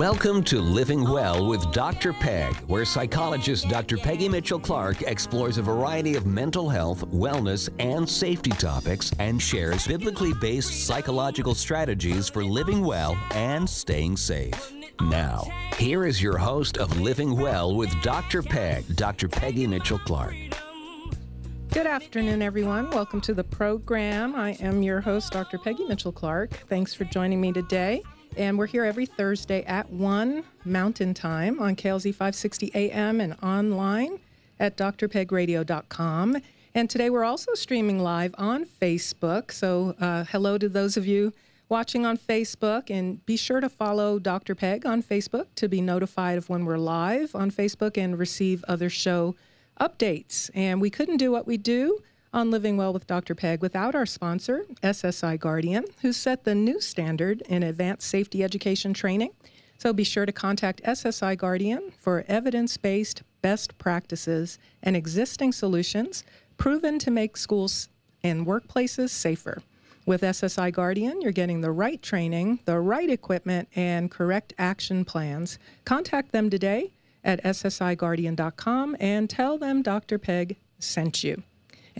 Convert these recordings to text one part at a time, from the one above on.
Welcome to Living Well with Dr. Peg, where psychologist Dr. Peggy Mitchell Clark explores a variety of mental health, wellness, and safety topics and shares biblically based psychological strategies for living well and staying safe. Now, here is your host of Living Well with Dr. Peg, Dr. Peggy Mitchell Clark. Good afternoon, everyone. Welcome to the program. I am your host, Dr. Peggy Mitchell Clark. Thanks for joining me today. And we're here every Thursday at 1 Mountain Time on KLZ 560 AM and online at drpegradio.com. And today we're also streaming live on Facebook. So, uh, hello to those of you watching on Facebook. And be sure to follow Dr. Peg on Facebook to be notified of when we're live on Facebook and receive other show updates. And we couldn't do what we do on Living Well with Dr. Peg without our sponsor, SSI Guardian, who set the new standard in advanced safety education training. So be sure to contact SSI Guardian for evidence based best practices and existing solutions proven to make schools and workplaces safer. With SSI Guardian, you're getting the right training, the right equipment, and correct action plans. Contact them today at ssiguardian.com and tell them Dr. Peg sent you.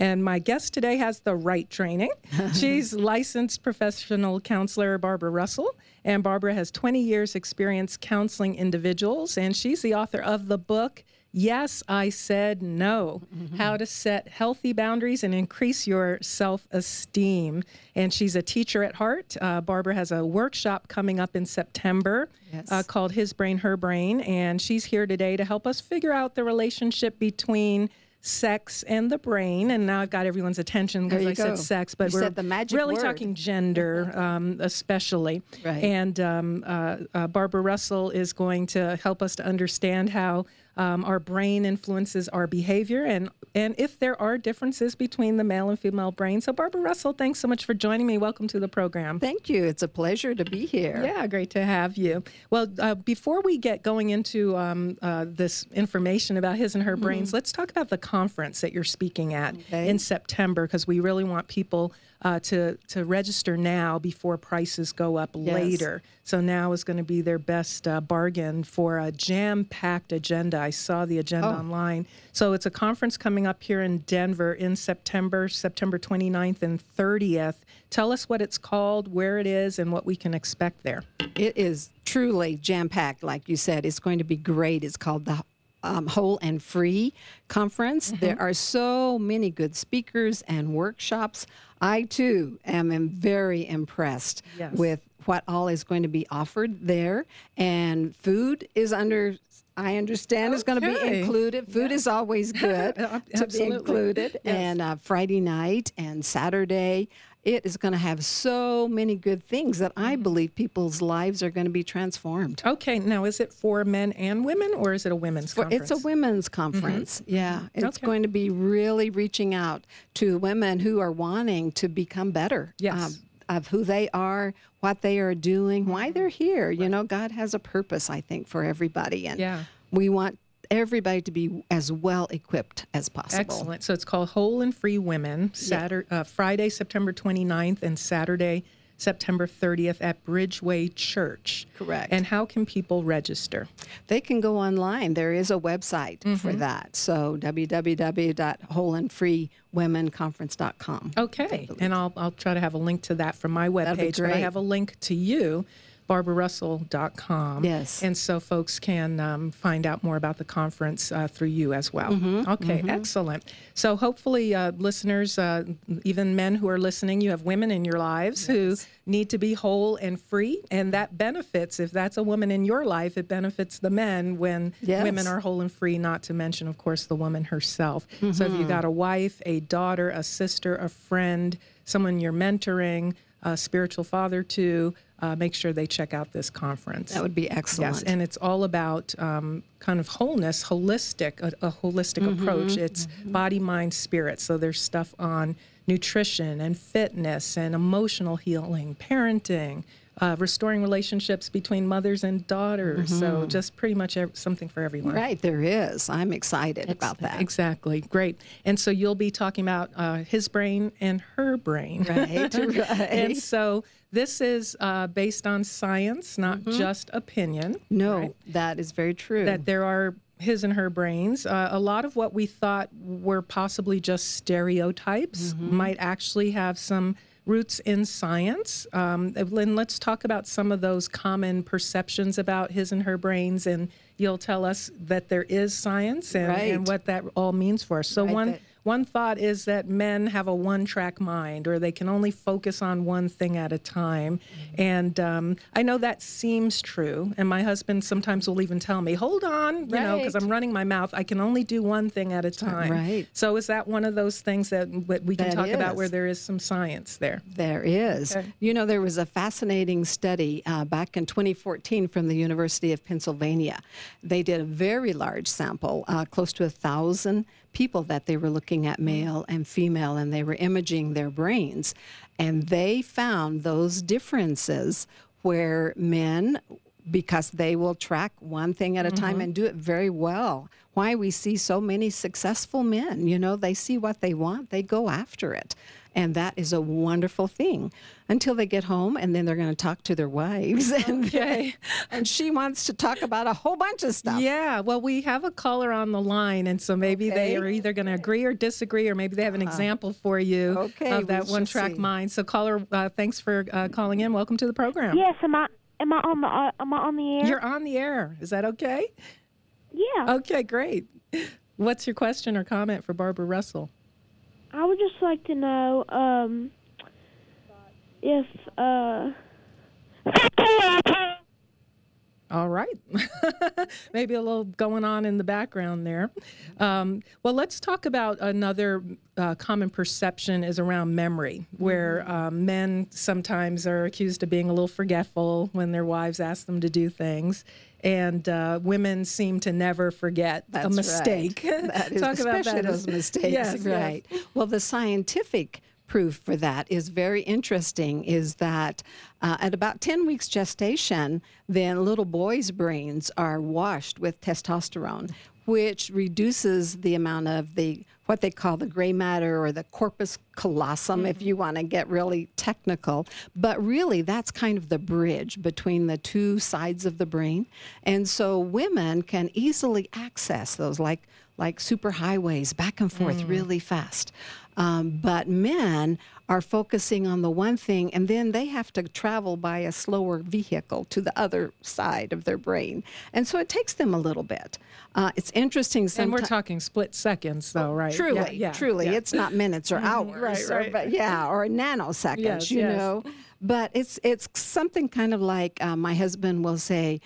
And my guest today has the right training. She's licensed professional counselor Barbra Russell, and Barbra has 20 years experience counseling individuals, and she's the author of the book Yes, I Said No mm-hmm. How to Set Healthy Boundaries and Increase Your Self Esteem. And she's a teacher at heart. Uh, Barbra has a workshop coming up in September yes. uh, called His Brain, Her Brain. And she's here today to help us figure out the relationship between sex and the brain, and now I've got everyone's attention because I go. said sex, but you we're really word. talking gender, um, especially. Right. And um, uh, uh, Barbra Russell is going to help us to understand how um, our brain influences our behavior and and if there are differences between the male and female brain. So Barbra Russell, thanks so much for joining me. Welcome to the program. Thank you. It's a pleasure to be here. Yeah, great to have you. Well, uh, before we get going into um, uh, this information about his and her mm-hmm. brains, let's talk about the conference that you're speaking at okay. in September because we really want people uh, to to register now before prices go up yes. later. So now is going to be their best uh, bargain for a jam-packed agenda. I saw the agenda oh. online. So it's a conference coming up here in Denver in September, September 29th and 30th. Tell us what it's called, where it is, and what we can expect there. It is truly jam-packed, like you said. It's going to be great. It's called the um, Whole and Free conference. Mm-hmm. There are so many good speakers and workshops. I too am, very impressed yes. with what all is going to be offered there. And food is under I understand okay. is going to be included. Food is always good to be included. Yes. And uh, Friday night and Saturday, it is going to have so many good things that I mm-hmm. believe people's lives are going to be transformed. Okay, now is it for men and women, or is it a women's for, conference? It's a women's mm-hmm. conference. Mm-hmm. Yeah, it's okay. going to be really reaching out to women who are wanting to become better. Yes. Um, of who they are, what they are doing, why mm-hmm. they're here. Right. You know, God has a purpose, I think, for everybody. And yeah. we want everybody to be as well equipped as possible. Excellent. So it's called Whole and Free Women, Saturday, yeah. uh, Friday, September 29th, and Saturday, September 30th at Bridgeway Church. Correct. And how can people register? They can go online. There is a website mm-hmm. for that. So www.wholeandfreewomenconference.com. Okay. And I'll, I'll try to have a link to that from my webpage. But I have a link to you barbrarussell.com. Yes. And so folks can um, find out more about the conference uh, through you as well. Mm-hmm, okay, mm-hmm. excellent. So hopefully, uh, listeners, uh, even men who are listening, you have women in your lives yes. who need to be whole and free. And that benefits, if that's a woman in your life, it benefits the men when yes. women are whole and free, not to mention, of course, the woman herself. Mm-hmm. So if you mm-hmm. got a wife, a daughter, a sister, a friend, someone you're mentoring, a spiritual father to, uh, make sure they check out this conference. That would be excellent. Yes, and it's all about um, kind of wholeness, holistic, a, a holistic mm-hmm, approach. It's mm-hmm. body, mind, spirit. So there's stuff on nutrition and fitness and emotional healing, parenting, uh, restoring relationships between mothers and daughters. So just pretty much ev- something for everyone. Right, there is. I'm excited about that. Exactly. Great. And so you'll be talking about uh, his brain and her brain. Right, right. and so this is uh, based on science, not just opinion. No, right? that is very true. That there are his and her brains. Uh, a lot of what we thought were possibly just stereotypes might actually have some roots in science. Um, Lynn, let's talk about some of those common perceptions about his and her brains, and you'll tell us that there is science and, Right. and what that all means for us. So Right, one that- one thought is that men have a one track mind or they can only focus on one thing at a time. Mm-hmm. And um, I know that seems true. And my husband sometimes will even tell me, hold on, you know, because I'm running my mouth. I can only do one thing at a time. Right. So is that one of those things that, we can That talk about where there is some science there? There is. Okay. You know, there was a fascinating study uh, back in 2014 from the University of Pennsylvania. They did a very large sample, uh, close to a thousand people that they were looking at, mm-hmm. male and female, and they were imaging their brains. And they found those differences where men because they will track one thing at a time mm-hmm. and do it very well. Why we see so many successful men, you know, they see what they want, they go after it. And that is a wonderful thing until they get home and then they're going to talk to their wives. And, Okay. and she wants to talk about a whole bunch of stuff. Yeah, well, we have a caller on the line, and so maybe they Okay. Uh-huh. are either going to agree or disagree, or maybe they have an example for you Okay, of that one track see. mind. So, caller, uh, thanks for uh, calling in. Welcome to the program. Yes, am I am I on the uh, am I on the air? You're on the air. Is that okay? yeah. Okay, great. What's your question or comment for Barbra Russell? I would just like to know um if uh All right. Maybe a little going on in the background there. Um, well, let's talk about another uh, common perception is around memory, where um, men sometimes are accused of being a little forgetful when their wives ask them to do things. And uh, women seem to never forget That's a right. mistake. Is, Talk about especially that. those mistakes, Yes, yes. right? Well, the scientific proof for that is very interesting. Is that uh, at about ten weeks gestation, then little boys' brains are washed with testosterone, which reduces the amount of the what they call the gray matter or the corpus callosum, if you want to get really technical. But really, that's kind of the bridge between the two sides of the brain. And so women can easily access those, like, like superhighways, back and forth really fast. Um, but men are focusing on the one thing, and then they have to travel by a slower vehicle to the other side of their brain. And so it takes them a little bit. Uh, it's interesting And we're talking split seconds, though, right? Truly, Yeah, yeah, truly, yeah. it's not minutes or hours, right, or- right. but yeah, or nanoseconds, Yes, you yes. know. But it's it's something kind of like uh, my husband will say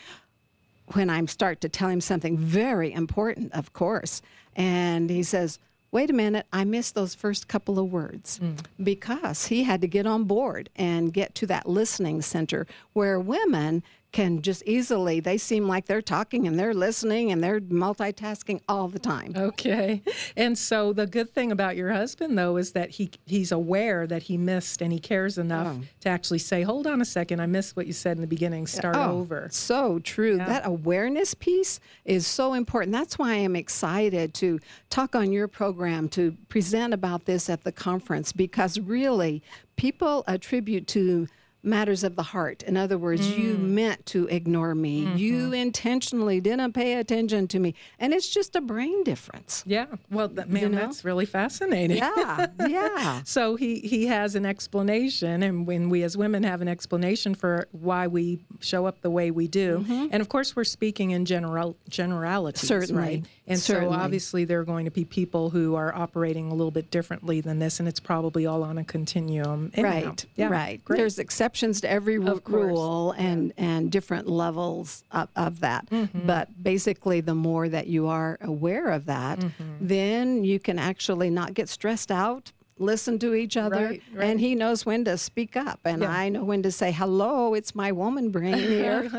when I start to tell him something very important, of course, and he says. Wait a minute, I missed those first couple of words Mm. because he had to get on board and get to that listening center where women can just easily, they seem like they're talking and they're listening and they're multitasking all the time. Okay. And so the good thing about your husband though is that he he's aware that he missed and he cares enough oh. to actually say, "Hold on a second, I missed what you said in the beginning. Start Oh, over." So true. That awareness piece is so important. That's why I'm excited to talk on your program to present about this at the conference because really people attribute to matters of the heart. In other words, you meant to ignore me. You intentionally didn't pay attention to me. And it's just a brain difference. Yeah. Well, that, man, know? that's really fascinating. Yeah. Yeah. So he he has an explanation, and when we as women have an explanation for why we show up the way we do, and of course we're speaking in general generalities, Mm-hmm. Certainly. right? And Certainly. so obviously there are going to be people who are operating a little bit differently than this, and it's probably all on a continuum. anyhow. Right, Yeah. right. Great. There's exceptions to every course, rule and, and different levels of, of that. Mm-hmm. But basically, the more that you are aware of that, Mm-hmm. then you can actually not get stressed out. Listen to each other, Right, right. and he knows when to speak up, and Yeah. I know when to say, "Hello, it's my woman brain here."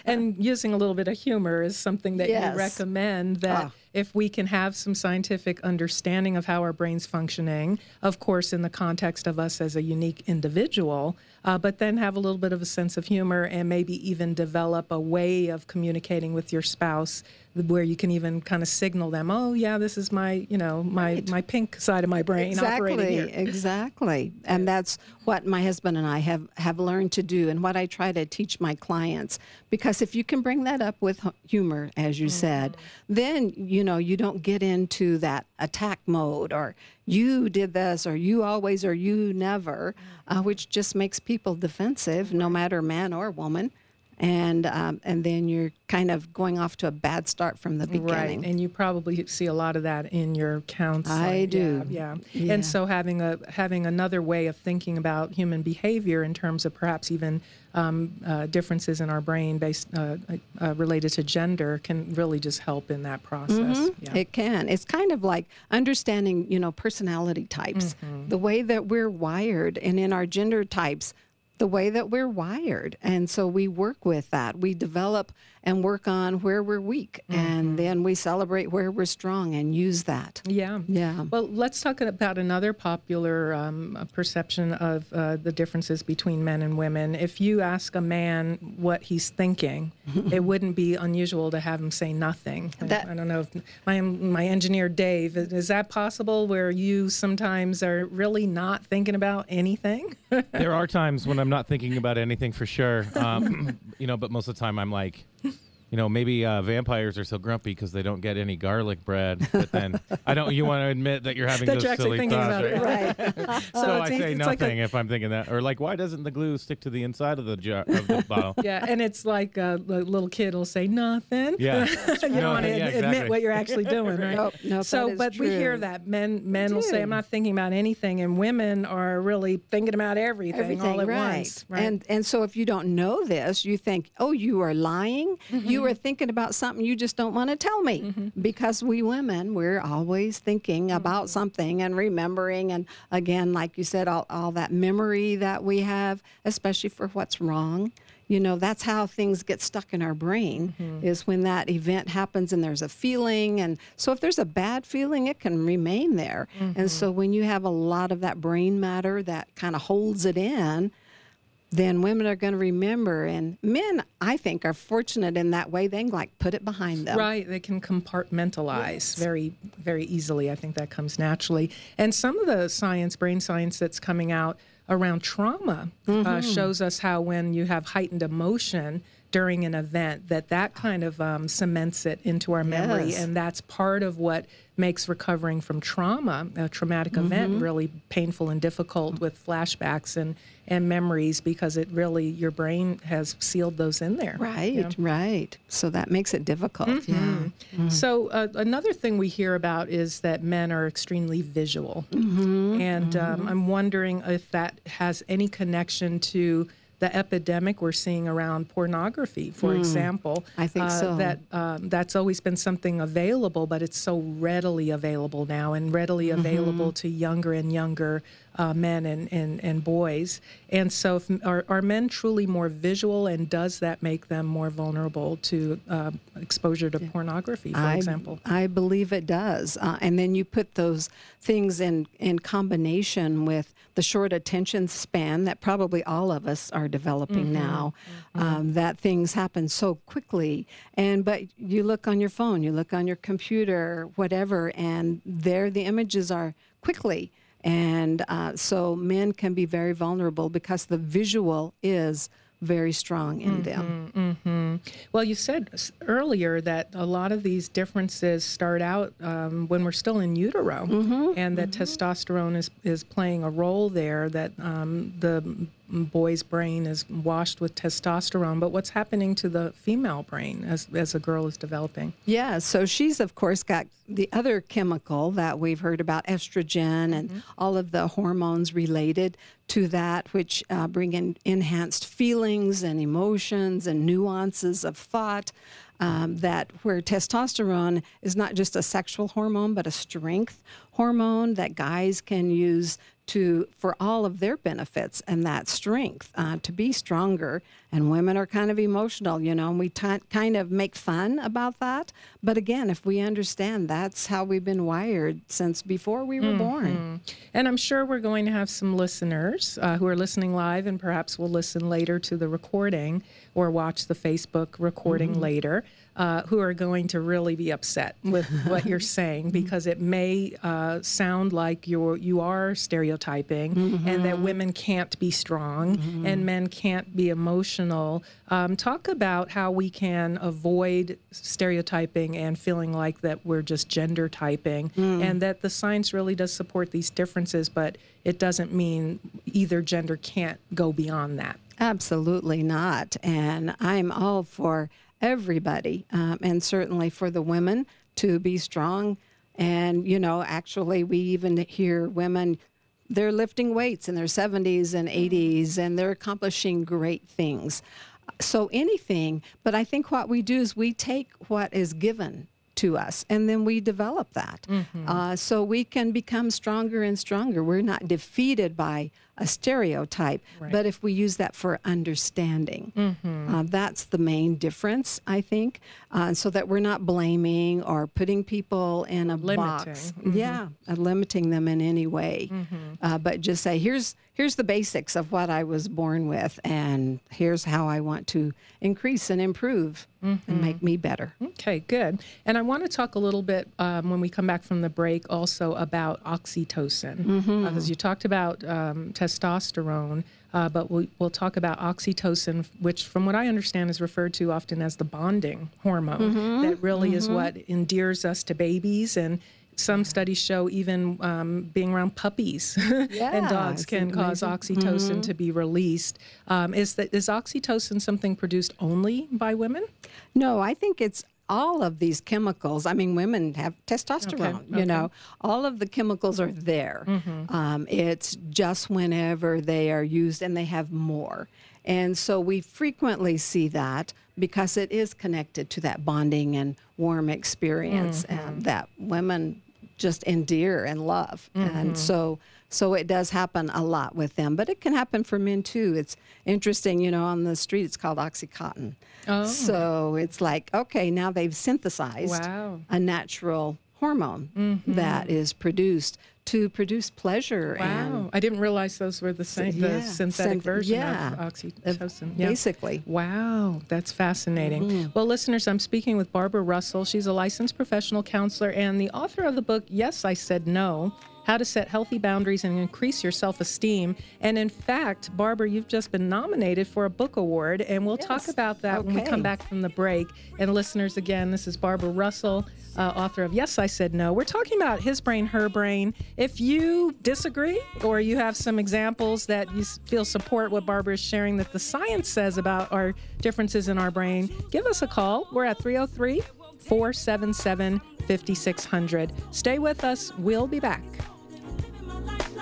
and using a little bit of humor is something that Yes. you recommend that Ah. if we can have some scientific understanding of how our brain's functioning, of course, in the context of us as a unique individual, uh, but then have a little bit of a sense of humor and maybe even develop a way of communicating with your spouse where you can even kind of signal them, oh yeah, this is my, you know, my right. my pink side of my brain operating here. Exactly, and that's what my husband and I have have learned to do, and what I try to teach my clients. Because if you can bring that up with humor, as you mm-hmm. said, then you know you don't get into that attack mode or you did this or you always or you never, uh, which just makes people defensive, no matter man or woman and um, and then you're kind of going off to a bad start from the beginning. Right, and you probably see a lot of that in your counseling. I do. Yeah, yeah. yeah. And so having a having another way of thinking about human behavior in terms of perhaps even um, uh, differences in our brain based uh, uh, related to gender can really just help in that process. Mm-hmm. Yeah. It can. It's kind of like understanding, you know, personality types, mm-hmm. the way that we're wired, and in our gender types the way that we're wired. And so we work with that. We develop and work on where we're weak, mm-hmm. and then we celebrate where we're strong and use that. Yeah. Yeah. Well, let's talk about another popular um, perception of uh, the differences between men and women. If you ask a man what he's thinking, it wouldn't be unusual to have him say nothing. That, I don't know if my, my engineer Dave, is that possible where you sometimes are really not thinking about anything? there are times when I'm not thinking about anything for sure. Um, you know, but most of the time I'm like, you know, maybe uh, vampires are so grumpy because they don't get any garlic bread. But then I don't. You want to admit that you're having that those you're silly thinking thoughts, about right? It, right. so, so I say nothing like a, if I'm thinking that, or like, why doesn't the glue stick to the inside of the jar of the bottle? Yeah, and it's like a, a little kid will say nothing. Yeah, you no, don't want to yeah, admit exactly. what you're actually doing, right? Nope, nope, so, but true. we hear that men men will say, "I'm not thinking about anything," and women are really thinking about everything, everything all at right. once. Right. And and so if you don't know this, you think, "Oh, you are lying. Mm-hmm. You are thinking about something you just don't want to tell me mm-hmm. because we women we're always thinking mm-hmm. about something and remembering and again like you said all, all that memory that we have especially for what's wrong you know that's how things get stuck in our brain mm-hmm. is when that event happens and there's a feeling and so if there's a bad feeling it can remain there and mm-hmm. so when you have a lot of that brain matter that kind of holds it in then women are going to remember. And men, I think, are fortunate in that way. They can like put it behind them. Right. They can compartmentalize yes. very, very easily. I think that comes naturally. And some of the science, brain science that's coming out around trauma uh, mm-hmm. uh, shows us how when you have heightened emotion, during an event that that kind of um, cements it into our memory yes. and that's part of what makes recovering from trauma a traumatic mm-hmm. event really painful and difficult with flashbacks and and memories because it really your brain has sealed those in there right yeah. right so that makes it difficult mm-hmm. yeah mm-hmm. so uh, another thing we hear about is that men are extremely visual mm-hmm. and um, mm-hmm. i'm wondering if that has any connection to the epidemic we're seeing around pornography, for mm, example. I think uh, so. That um, that's always been something available, but it's so readily available now, and readily mm-hmm. available to younger and younger uh, men and, and, and boys. And so, if, are, are men truly more visual, and does that make them more vulnerable to uh, exposure to pornography, for I, example? I believe it does. Uh, and then you put those things in, in combination with the short attention span that probably all of us are developing mm-hmm. now. Mm-hmm. Um, that things happen so quickly, and but you look on your phone, you look on your computer, whatever, and there the images are quickly. And uh, so men can be very vulnerable because the visual is very strong in mm-hmm, them. Mm-hmm. Well, you said earlier that a lot of these differences start out um, when we're still in utero, mm-hmm, and that mm-hmm. testosterone is, is playing a role there, that um, the boy's brain is washed with testosterone, but what's happening to the female brain as, as a girl is developing? Yeah, so she's, of course, got the other chemical that we've heard about, estrogen, and mm-hmm. all of the hormones related to that, which uh, bring in enhanced feelings and emotions and nuances of thought. Um, that where testosterone is not just a sexual hormone, but a strength hormone that guys can use to for all of their benefits and that strength uh, to be stronger. And women are kind of emotional, you know, and we t- kind of make fun about that. But again, if we understand that's how we've been wired since before we were born. And I'm sure we're going to have some listeners uh, who are listening live and perhaps will listen later to the recording or watch the Facebook recording later. Uh, who are going to really be upset with what you're saying because it may uh, sound like you're you are stereotyping and that women can't be strong and men can't be emotional. Um, talk about how we can avoid stereotyping and feeling like that we're just gender typing and that the science really does support these differences, but it doesn't mean either gender can't go beyond that. Absolutely not. And I'm all for everybody, um, and certainly for the women to be strong. And, you know, actually, we even hear women, they're lifting weights in their 70s and 80s, and they're accomplishing great things. So, anything, but I think what we do is we take what is given to us and then we develop that. Uh, so we can become stronger and stronger. We're not defeated by a stereotype, but if we use that for understanding, uh, that's the main difference, I think, uh, so that we're not blaming or putting people in a box. Yeah, and limiting them in any way, uh, but just say, here's here's the basics of what I was born with, and here's how I want to increase and improve and make me better. Okay, good. And I want to talk a little bit um, when we come back from the break also about oxytocin, because you talked about um, testosterone. Uh, but we'll, we'll talk about oxytocin, which, from what I understand, is referred to often as the bonding hormone. That really is what endears us to babies. And some studies show even um, being around puppies and dogs can cause amazing. oxytocin to be released. Um, is that is oxytocin something produced only by women? No, I think it's all of these chemicals. I mean, women have testosterone, Okay, you know, all of the chemicals are there. Mm-hmm. Um, it's just whenever they are used and they have more. And so we frequently see that because it is connected to that bonding and warm experience and that women just endear and love. And mm-hmm. so so it does happen a lot with them, but it can happen for men too. It's interesting, you know, on the street it's called oxycontin. Oh. So it's like, okay, now they've synthesized Wow. a natural hormone that is produced to produce pleasure and Wow, I didn't realize those were the same, the yeah, synthetic synth- version yeah, of of- oxytocin. Yeah. basically. Wow, that's fascinating. Mm-hmm. Well, listeners, I'm speaking with Barbra Russell. She's a licensed professional counselor and the author of the book, Yes, I Said No How to Set Healthy Boundaries and Increase Your Self Esteem. And in fact, Barbra, you've just been nominated for a book award, and we'll talk about that when we come back from the break. And listeners, again, this is Barbra Russell. Uh, author of Yes, I Said No. We're talking about his brain, her brain. If you disagree or you have some examples that you feel support what Barbra is sharing that the science says about our differences in our brain, give us a call. We're at 303 477 5600. Stay with us. We'll be back.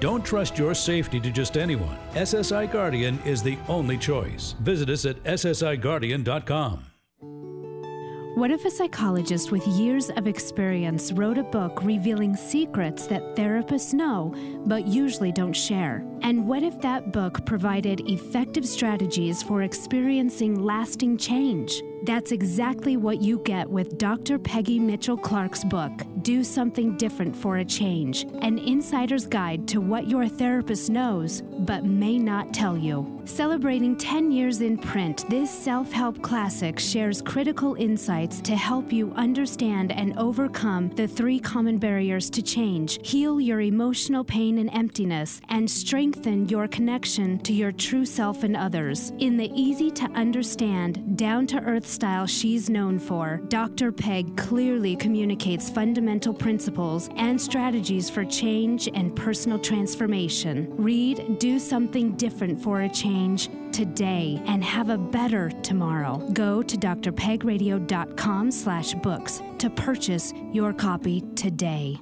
Don't trust your safety to just anyone. SSI Guardian is the only choice. Visit us at ssiguardian.com. What if a psychologist with years of experience wrote a book revealing secrets that therapists know but usually don't share? And what if that book provided effective strategies for experiencing lasting change? That's exactly what you get with Dr. Peggy Mitchell Clark's book, Do Something Different for a Change An Insider's Guide to What Your Therapist Knows but May Not Tell You. Celebrating 10 years in print, this self help classic shares critical insights to help you understand and overcome the three common barriers to change, heal your emotional pain and emptiness, and strengthen your connection to your true self and others. In the easy to understand, down to earth style she's known for, Dr. Peg clearly communicates fundamental fundamental principles and strategies for change and personal transformation. Read Do Something Different for a Change today and have a better tomorrow. Go to drpegradio.com slash books to purchase your copy today.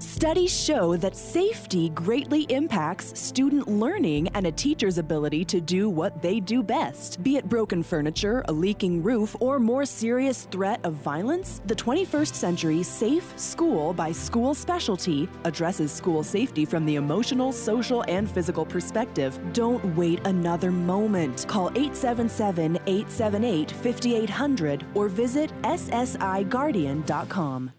Studies show that safety greatly impacts student learning and a teacher's ability to do what they do best. Be it broken furniture, a leaking roof, or more serious threat of violence, the 21st Century Safe School by School Specialty addresses school safety from the emotional, social, and physical perspective. Don't wait another moment. Call 877 878 5800 or visit ssiguardian.com.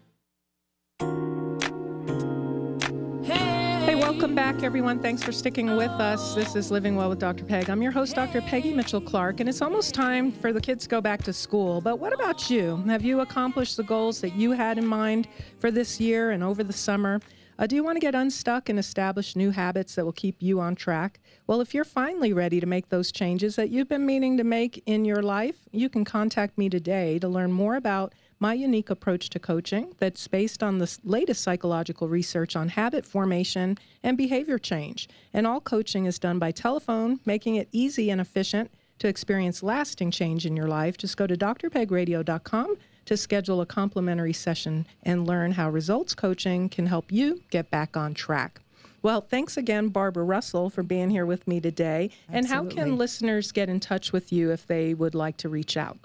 Welcome back, everyone. Thanks for sticking with us. This is Living Well with Dr. Peg. I'm your host, Dr. Peggy Mitchell Clark, and it's almost time for the kids to go back to school. But what about you? Have you accomplished the goals that you had in mind for this year and over the summer? Uh, do you want to get unstuck and establish new habits that will keep you on track? Well, if you're finally ready to make those changes that you've been meaning to make in your life, you can contact me today to learn more about my unique approach to coaching that's based on the latest psychological research on habit formation and behavior change. And all coaching is done by telephone, making it easy and efficient to experience lasting change in your life. Just go to drpegradio.com to schedule a complimentary session and learn how results coaching can help you get back on track. Well, thanks again, Barbra Russell, for being here with me today. Absolutely. And how can listeners get in touch with you if they would like to reach out?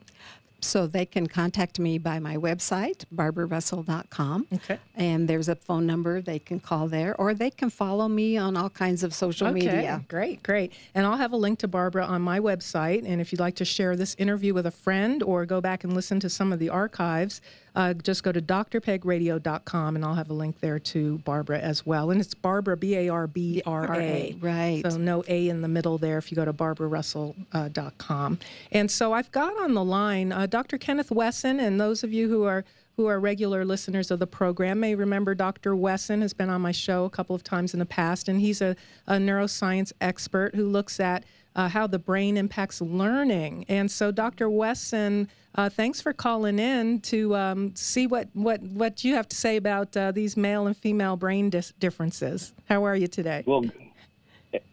So they can contact me by my website, barbrarussell.com. Okay. And there's a phone number they can call there, or they can follow me on all kinds of social media. Great, great. And I'll have a link to Barbra on my website. And if you'd like to share this interview with a friend or go back and listen to some of the archives, uh, just go to drpegradio.com and I'll have a link there to Barbra as well. And it's Barbra, B A R B R A. Right. So no A in the middle there if you go to barbrarussell.com. and so I've got on the line uh, Dr. Kenneth Wesson, and those of you who are who are regular listeners of the program may remember Dr. Wesson has been on my show a couple of times in the past, and he's a, a neuroscience expert who looks at uh, how the brain impacts learning. And so, Dr. Wesson, uh, thanks for calling in to um, see what, what, what you have to say about uh, these male and female brain dis- differences. How are you today? Well,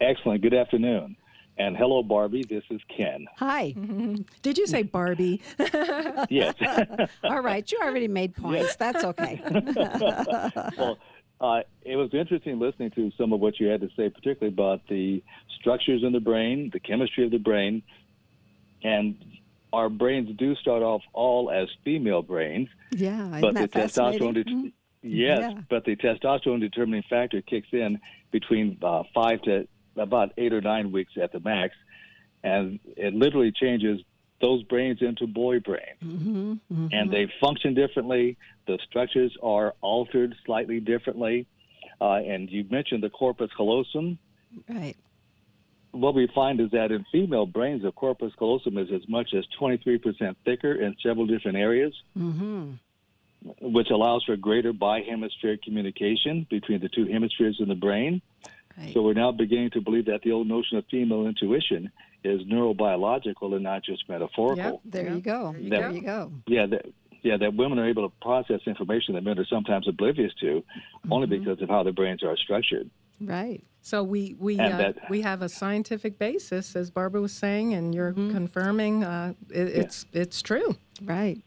excellent. Good afternoon. And hello, Barbie. This is Ken. Hi. Did you say Barbie? Yes. all right. You already made points. That's okay. well, uh, it was interesting listening to some of what you had to say, particularly about the structures in the brain, the chemistry of the brain. And our brains do start off all as female brains, Yeah. but the testosterone. Mhm. Yes, Yeah. but the testosterone determining factor kicks in between uh, five to about eight or nine weeks at the max, and it literally changes those brains into boy brains, Mhm, mhm. and they function differently. The structures are altered slightly differently, uh, and you mentioned the corpus callosum. Right. What we find is that in female brains, the corpus callosum is as much as 23% thicker in several different areas. Mm-hmm. which allows for greater bihemispheric communication between the two hemispheres in the brain. Right. So we're now beginning to believe that the old notion of female intuition is neurobiological and not just metaphorical. There you go. you There you go. Yeah, that, yeah, that women are able to process information that men are sometimes oblivious to, only Mm-hmm. because of how their brains are structured. Right. So we we uh, that- we have a scientific basis, as Barbra was saying, and you're confirming uh, it, it's it's true. Right.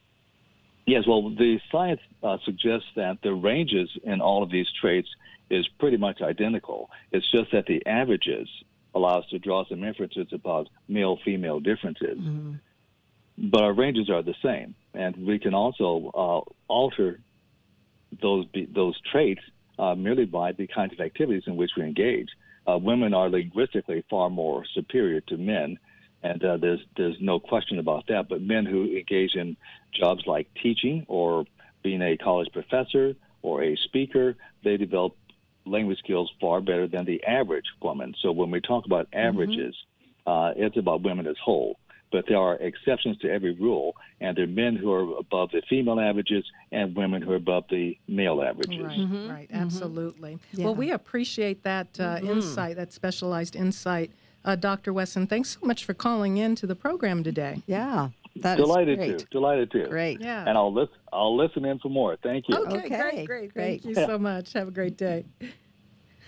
Yes, well, the science uh, suggests that the ranges in all of these traits is pretty much identical. It's just that the averages allow us to draw some inferences about male female differences. But our ranges are the same, and we can also uh, alter those those traits uh, merely by the kinds of activities in which we engage. Uh, women are linguistically far more superior to men, and uh, there's there's no question about that. But men who engage in jobs like teaching or being a college professor or a speaker, they develop language skills far better than the average woman. So when we talk about averages, uh, it's about women as whole. But there are exceptions to every rule, and there are men who are above the female averages and women who are above the male averages. Right, right, absolutely. Yeah. Well, we appreciate that uh, insight, that specialized insight, uh, Dr. Wesson. Thanks so much for calling in to the program today. Yeah. That is Delighted great. to. Delighted to. Great. Yeah. And I'll listen. I'll listen in for more. Thank you. Okay, Okay, great, great. great. Thank you so much. Have a great day.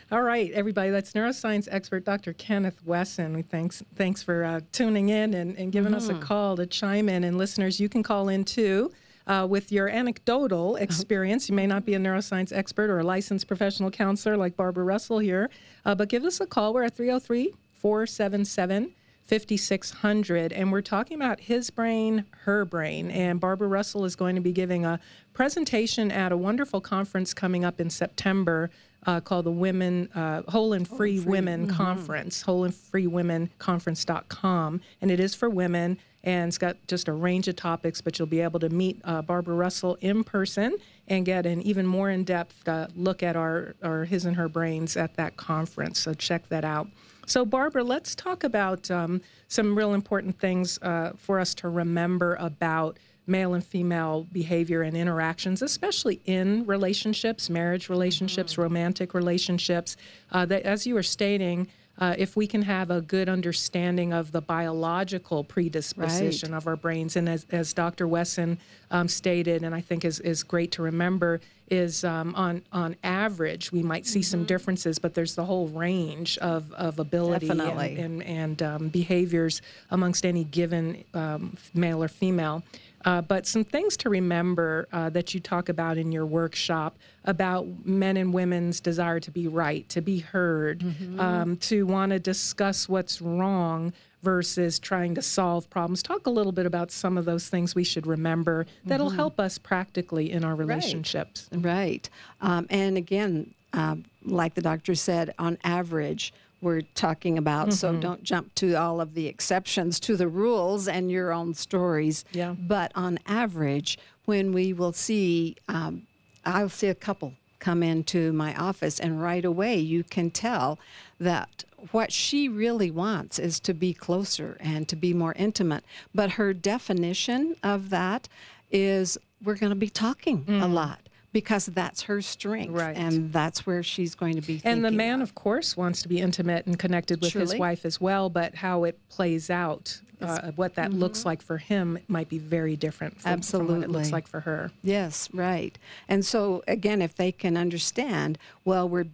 All right, everybody. That's neuroscience expert Dr. Kenneth Wesson. We thanks thanks for uh, tuning in and, and giving us a call to chime in. And listeners, you can call in too. Uh, with your anecdotal experience, you may not be a neuroscience expert or a licensed professional counselor like Barbra Russell here, uh, but give us a call. We're at 303 477 5600 and we're talking about his brain her brain and barbra russell is going to be giving a presentation at a wonderful conference coming up in september uh, called the women uh, whole and free, women conference whole and free women conference.com and it is for women and it's got just a range of topics but you'll be able to meet uh, barbra russell in person and get an even more in-depth uh, look at our, our his and her brains at that conference. So check that out. So, Barbra, let's talk about um, some real important things uh, for us to remember about male and female behavior and interactions, especially in relationships, marriage relationships, romantic relationships. Uh, that, as you were stating, uh, if we can have a good understanding of the biological predisposition of our brains, and as, as Dr. Wesson um, stated, and I think is, is great to remember, is um, on on average we might see some differences, but there's the whole range of, of ability and, and, and um, behaviors amongst any given um, male or female. Uh, but some things to remember uh, that you talk about in your workshop about men and women's desire to be right, to be heard, um, to want to discuss what's wrong versus trying to solve problems. Talk a little bit about some of those things we should remember that'll help us practically in our relationships. Right. Um, and again, um, like the doctor said, on average, we're talking about, so Mm-hmm. don't jump to all of the exceptions to the rules and your own stories. Yeah. But on average, when we will see, um, I'll see a couple come into my office, and right away you can tell that what she really wants is to be closer and to be more intimate. But her definition of that is we're going to be talking a lot because that's her strength. Right. And that's where she's going to be. And the man, of. of course, wants to be intimate and connected with his wife as well, but how it plays out, uh, what that looks like for him, might be very different from, from what it looks Absolutely. like for her. Yes, right. And so, again, if they can understand, well, we're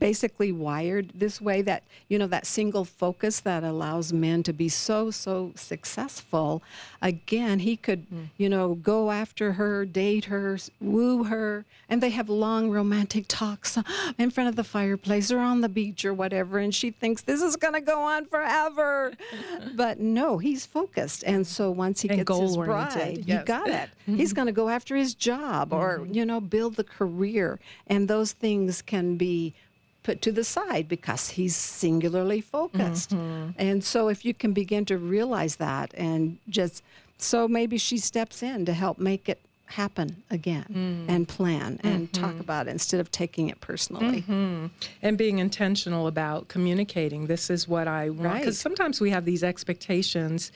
basically wired this way that, you know, that single focus that allows men to be so, so successful. Again, he could, hmm. you know, go after her, date her, woo her, and they have long romantic talks in front of the fireplace or on the beach or whatever. And she thinks this is going to go on forever. but no, he's focused. And so once he And gets his bride, you yes. got it. He's going to go after his job or, mm-hmm. you know, build the career. And those things can be put to the side because he's singularly focused. Mm-hmm. And so if you can begin to realize that and just, so maybe she steps in to help make it happen again mm. and plan and talk mm-hmm. about it instead of taking it personally. Mm-hmm. and being intentional about communicating this is what I want. Right. Because sometimes we have these expectations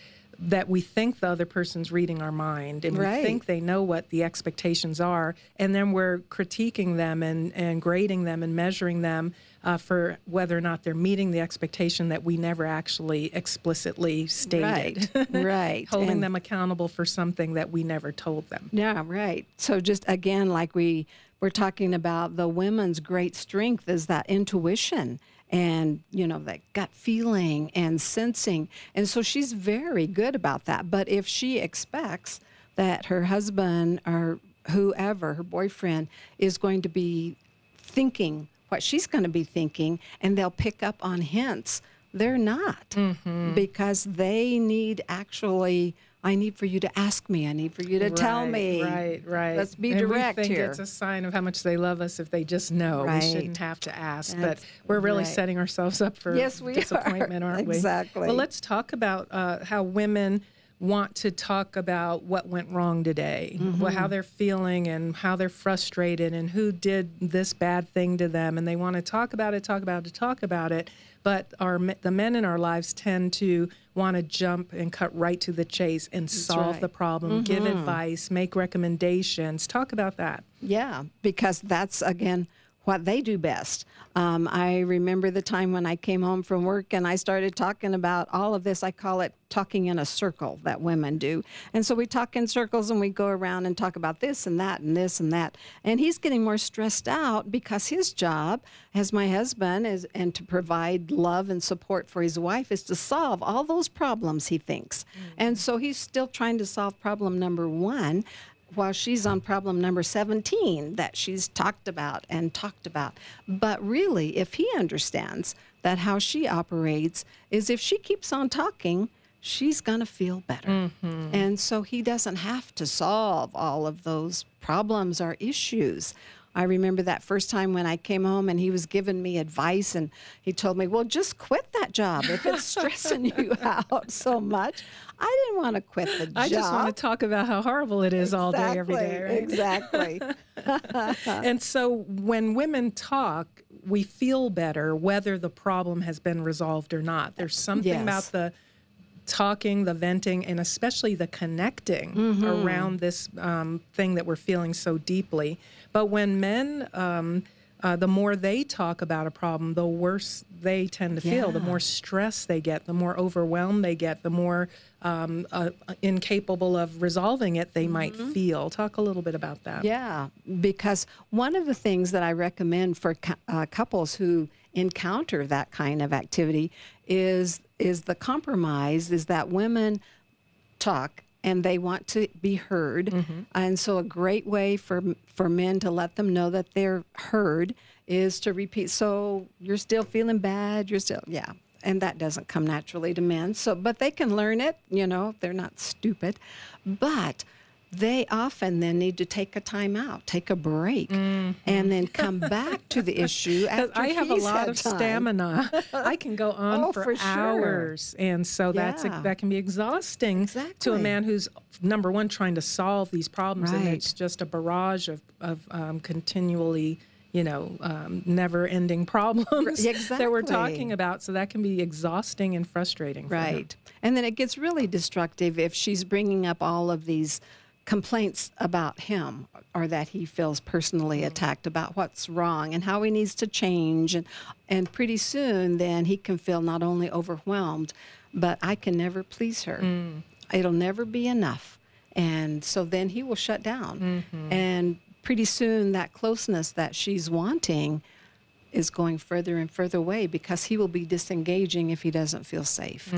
that we think the other person's reading our mind and Right. we think they know what the expectations are, and then we're critiquing them and, and grading them and measuring them uh, for whether or not they're meeting the expectation that we never actually explicitly stated. Right, right. Holding And- them accountable for something that we never told them. Yeah, right. So just again, like we we're talking about, the women's great strength is that intuition and you know that gut feeling and sensing, and so she's very good about that. But if she expects that her husband or whoever, her boyfriend, is going to be thinking what she's going to be thinking, and they'll pick up on hints. They're not Mm-hmm. because they need actually. I need for you to ask me. I need for you to tell me. Right, right. Let's be and direct we think here. It's a sign of how much they love us if they just know. Right. We shouldn't have to ask. That's but we're really right. setting ourselves up for Yes, we disappointment, aren't we? Exactly. Well, let's talk about uh, how women want to talk about what went wrong today, Mm-hmm. wh- how they're feeling and how they're frustrated and who did this bad thing to them. And they want to talk about it, talk about it, talk about it. But our the men in our lives tend to want to jump and cut right to the chase and solve right. Mm-hmm. the problem, give advice, make recommendations. Talk about that. Yeah, because that's again what they do best. Um, I remember the time when I came home from work and I started talking about all of this. I call it talking in a circle that women do. And so we talk in circles and we go around and talk about this and that and this and that. And he's getting more stressed out because his job as my husband is and to provide love and support for his wife is to solve all those problems he thinks. And so he's still trying to solve problem number 1 while she's on problem number 17 that she's talked about and talked about. But really, if he understands that how she operates is if she keeps on talking, she's going to feel better. Mm-hmm. And so he doesn't have to solve all of those problems or issues. I remember that first time when I came home and he was giving me advice and he told me, Well, just quit that job if it's stressing you out so much. I didn't want to quit the job. I just want to talk about how horrible it is all day, every day, right? Exactly. and so when women talk, we feel better whether the problem has been resolved or not. There's something Yes. about the talking, the venting, and especially the connecting Mm-hmm. around this um, thing that we're feeling so deeply. But when men, um, uh, the more they talk about a problem, the worse they tend to feel. The more stress they get, the more overwhelmed they get, the more um, uh, incapable of resolving it they might feel. Talk a little bit about that. Mm-hmm. Yeah, because one of the things that I recommend for uh, couples who encounter that kind of activity is is the compromise is that women talk and they want to be heard. Mm-hmm. And so a great way for for men to let them know that they're heard is to repeat so you're still feeling bad you're still yeah. And that doesn't come naturally to men. So but they can learn it you know they're not stupid. But they often then need to take a time out, take a break, and then come back to the issue after I have a lot of time. stamina. I can go on Oh, for, for sure. hours, and so that's Yeah. that can be exhausting to a man who's number one trying to solve these problems, and it's just a barrage of of um, continually. You know, um, never-ending problems that we're talking about. So that can be exhausting and frustrating. Right. And then it gets really destructive if she's bringing up all of these complaints about him or that he feels personally Mm. attacked about what's wrong and how he needs to change and and pretty soon then he can feel not only overwhelmed but I can never please her. Mm. It'll never be enough. And so then he will shut down. Mm-hmm. And pretty soon that closeness that she's wanting is going further and further away because he will be disengaging if he doesn't feel safe.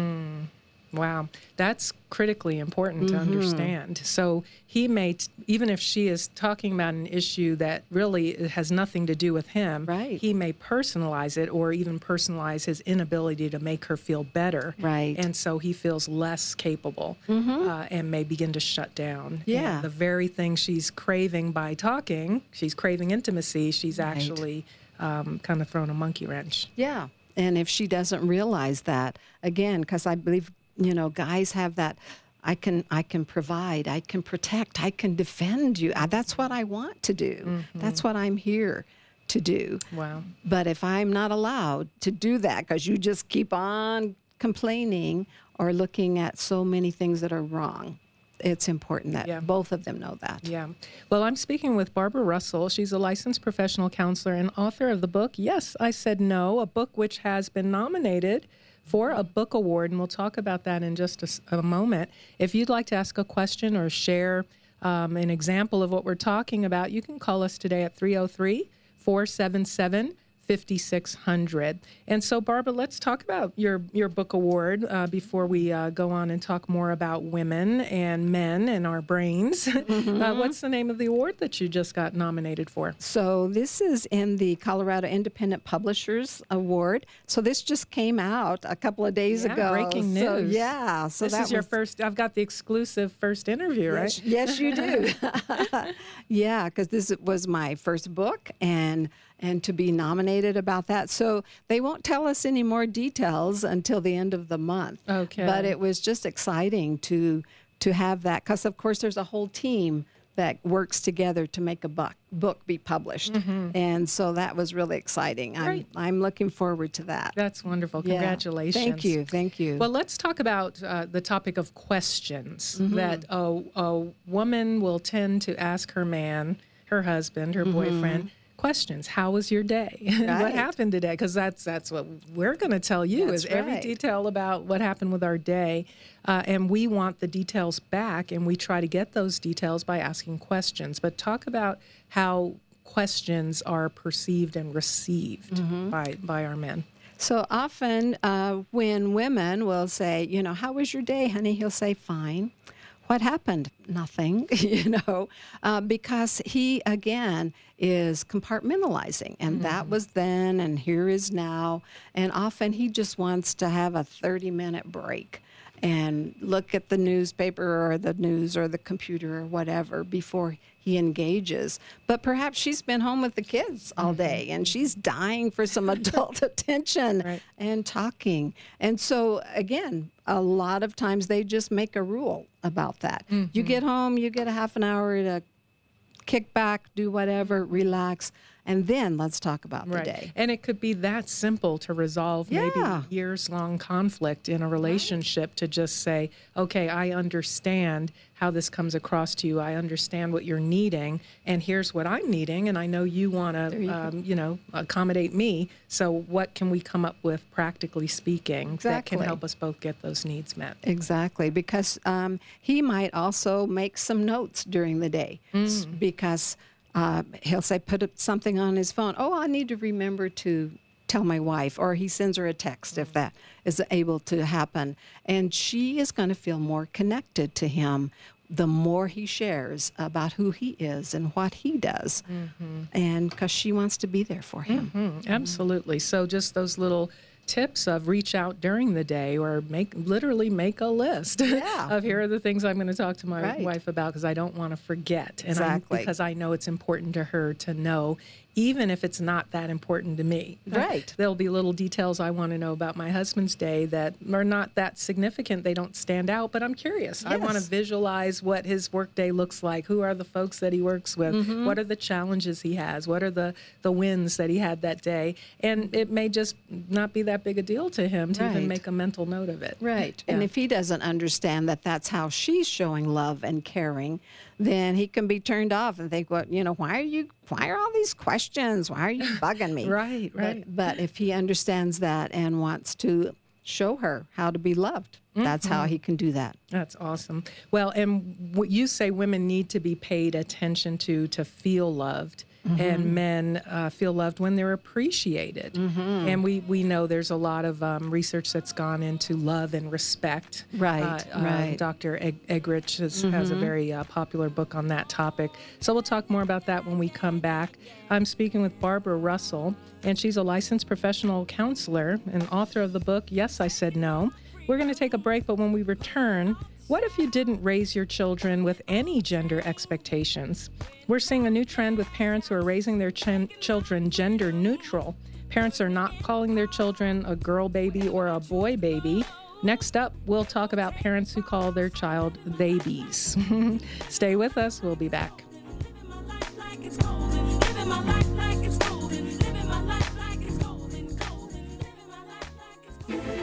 Wow, that's critically important Mm-hmm. to understand. So he may, t- even if she is talking about an issue that really has nothing to do with him, Right. he may personalize it or even personalize his inability to make her feel better. Right. And so he feels less capable uh, and may begin to shut down. And Yeah. the very thing she's craving by talking, she's craving intimacy, she's actually um, kind of thrown a monkey wrench. Yeah. And if she doesn't realize that, again, because I believe, you know, guys have that. I can, I can provide, I can protect, I can defend you. Uh, That's what I want to do. That's what I'm here to do. Wow. But if I'm not allowed to do that because you just keep on complaining or looking at so many things that are wrong, it's important that Yeah. both of them know that. Yeah. Well, I'm speaking with Barbra Russell. She's a licensed professional counselor and author of the book, Yes, I Said No, a book which has been nominated for a book award. And we'll talk about that in just a moment. If you'd like to ask a question or share um, an example of what we're talking about, you can call us today at 303 477 5600. And so, Barbra, let's talk about your, your book award uh, before we uh, go on and talk more about women and men and our brains. uh, what's the name of the award that you just got nominated for? So this is in the Colorado Independent Publishers Award. So this just came out a couple of days Yeah, ago. breaking So, news. yeah. So this is your first, I've got the exclusive first interview, right? Yes, yes, you do. yeah, because this was my first book, and and to be nominated about that. So they won't tell us any more details until the end of the month. Okay. But it was just exciting to to have that, because of course there's a whole team that works together to make a book book be published, and so that was really exciting. Mm-hmm. Great. I'm I'm looking forward to that. That's wonderful. Yeah. Congratulations. Thank you. Thank you. Well, let's talk about uh, the topic of questions Mm-hmm. that a, a woman will tend to ask her man, her husband, her Mm-hmm. boyfriend, questions. How was your day? what happened today? Because that's that's what we're going to tell you That's is every right. detail about what happened with our day, uh, and we want the details back, and we try to get those details by asking questions. But talk about how questions are perceived and received Mm-hmm. by by our men. So often, uh, when women will say, you know, how was your day, honey? He'll say, fine. What happened? Nothing, you know, uh, because he, again, is compartmentalizing. And that was then, and here is now. And often he just wants to have a 30 minute break and look at the newspaper or the news or the computer or whatever before he engages. But perhaps she's been home with the kids all mm-hmm. day and she's dying for some adult attention Right. and talking. And so, again, a lot of times they just make a rule about that. You mm-hmm. get home, you get a half an hour to kick back, do whatever, relax, and then let's talk about the day. And it could be that simple to resolve Yeah. maybe years long conflict in a relationship to just say, okay, I understand how this comes across to you. I understand what you're needing, and here's what I'm needing. And I know you want to, um, you know, accommodate me. So what can we come up with, practically speaking, that can help us both get those needs met? Exactly, because um, he might also make some notes during the day s- because uh, he'll say, put something on his phone. Oh, I need to remember to tell my wife, or he sends her a text if that is able to happen. And she is going to feel more connected to him the more he shares about who he is and what he does. And because she wants to be there for him. Mm, Absolutely. So just those little tips of reach out during the day or make literally make a list Yeah. of here are the things I'm going to talk to my Right. wife about because I don't want to forget and I- Exactly. because I know it's important to her to know even if it's not that important to me. Right. There'll be little details I want to know about my husband's day that are not that significant. They don't stand out, but I'm curious. I want to visualize what his workday looks like. Who are the folks that he works with? Mm-hmm. What are the challenges he has? What are the the wins that he had that day? And it may just not be that big a deal to him to even make a mental note of it. Right. And if he doesn't understand that that's how she's showing love and caring, then he can be turned off and think, well, You know, why are you? Why are all these questions? Why are you bugging me?" Right, right. But, if he understands that and wants to show her how to be loved, that's how mm-hmm. he can do that. That's awesome. Well, and what you say women need to be paid attention to to feel loved, Mm-hmm. and men uh, feel loved when they're appreciated. Mm-hmm. And we, we know there's a lot of um, research that's gone into love and respect. Right, Uh, uh, right. Mm-hmm. Dr. Eg- Eggerichs has, has a very uh, popular book on that topic. So we'll talk more about that when we come back. I'm speaking with Barbra Russell, and she's a licensed professional counselor and author of the book Yes, I Said No. We're going to take a break, but when we return, what if you didn't raise your children with any gender expectations? We're seeing a new trend with parents who are raising their ch- children gender neutral. Parents are not calling their children a girl baby or a boy baby. Next up, we'll talk about parents who call their child babies. Stay with us, we'll be back.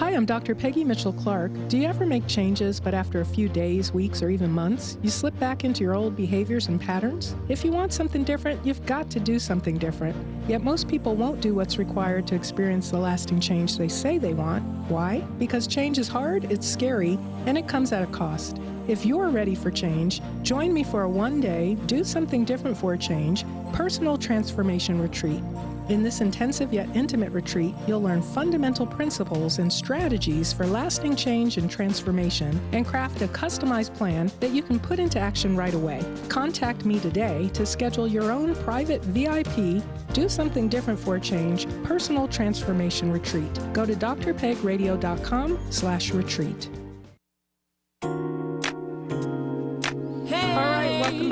Hi, I'm Dr. Peggy Mitchell Clark. Do you ever make changes, but after a few days, weeks, or even months, you slip back into your old behaviors and patterns? If you want something different, you've got to do something different. Yet most people won't do what's required to experience the lasting change they say they want. Why? Because change is hard, it's scary, and it comes at a cost. If you're ready for change, join me for a one day, do something different for a change, personal transformation retreat. In this intensive yet intimate retreat, you'll learn fundamental principles and strategies for lasting change and transformation and craft a customized plan that you can put into action right away. Contact me today to schedule your own private VIP, do something different for a change, personal transformation retreat. Go to drpegradio.com slash retreat.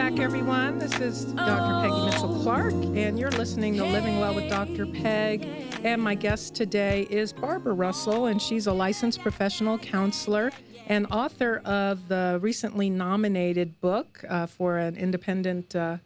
Back, everyone. This is Dr. Peggy Mitchell Clark, and you're listening to Living Well with Dr. Peg. And my guest today is Barbra Russell, and she's a licensed professional counselor and author of the recently nominated book uh, for an independent uh,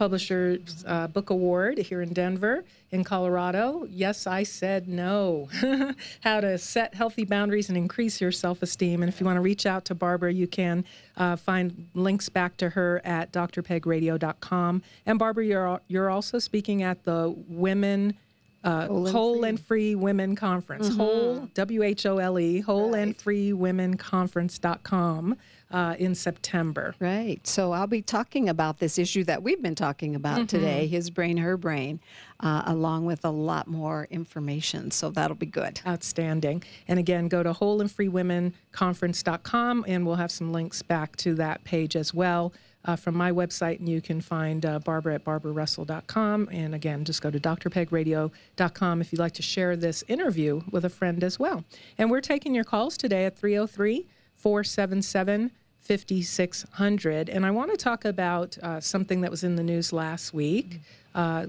publisher's uh, book award here in Denver, in Colorado. Yes, I said no. How to set healthy boundaries and increase your self esteem. And if you want to reach out to Barbra, you can uh, find links back to her at drpegradio.com. And Barbra, you're, you're also speaking at the Women. Uh, Whole and Free. and Free Women Conference. Whole, W H O L E, Whole and Free Women Conference.com uh, in September. Right. So I'll be talking about this issue that we've been talking about today his brain, her brain, uh, along with a lot more information. So that'll be good. Outstanding. And again, go to wholeandfreewomenconference.com and we'll have some links back to that page as well. Uh, from my website, and you can find uh, Barbra at barbrarussell.com. And again, just go to drpegradio.com if you'd like to share this interview with a friend as well. And we're taking your calls today at 303 477 5600. And I want to talk about uh, something that was in the news last week uh,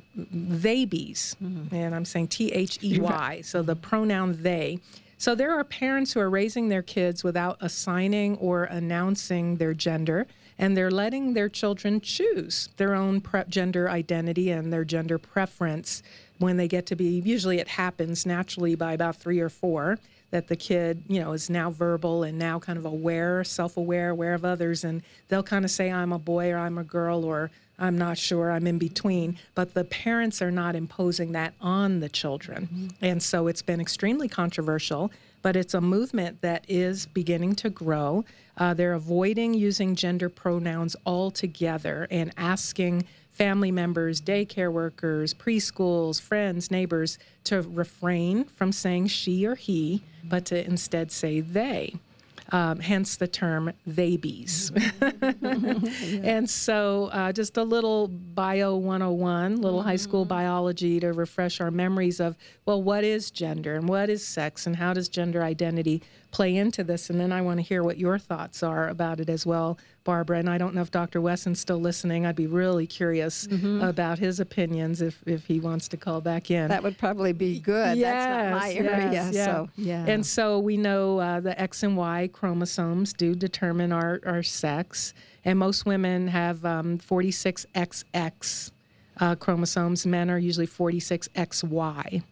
babies. And I'm saying T H E Y. So the pronoun they. So there are parents who are raising their kids without assigning or announcing their gender, and they're letting their children choose their own pre- gender identity and their gender preference when they get to be. Usually, it happens naturally by about three or four that the kid, you know, is now verbal and now kind of aware, self-aware, aware of others, and they'll kind of say, "I'm a boy" or "I'm a girl" or I'm not sure, I'm in between. But the parents are not imposing that on the children. And so it's been extremely controversial, but it's a movement that is beginning to grow. Uh, they're avoiding using gender pronouns altogether and asking family members, daycare workers, preschools, friends, neighbors to refrain from saying she or he, but to instead say they. Um, hence the term babies. And so, uh, just a little bio 101, little high school biology to refresh our memories of, well, what is gender and what is sex and how does gender identity play into this? And then I want to hear what your thoughts are about it as well, Barbra. And I don't know if Dr. Wesson's still listening. I'd be really curious about his opinions if, if he wants to call back in. That would probably be good. That's not my area. yes, yeah. So, yeah. And so we know uh, the X and Y chromosomes do determine our, our sex. And most women have um, 46XX uh, chromosomes. Men are usually 46XY.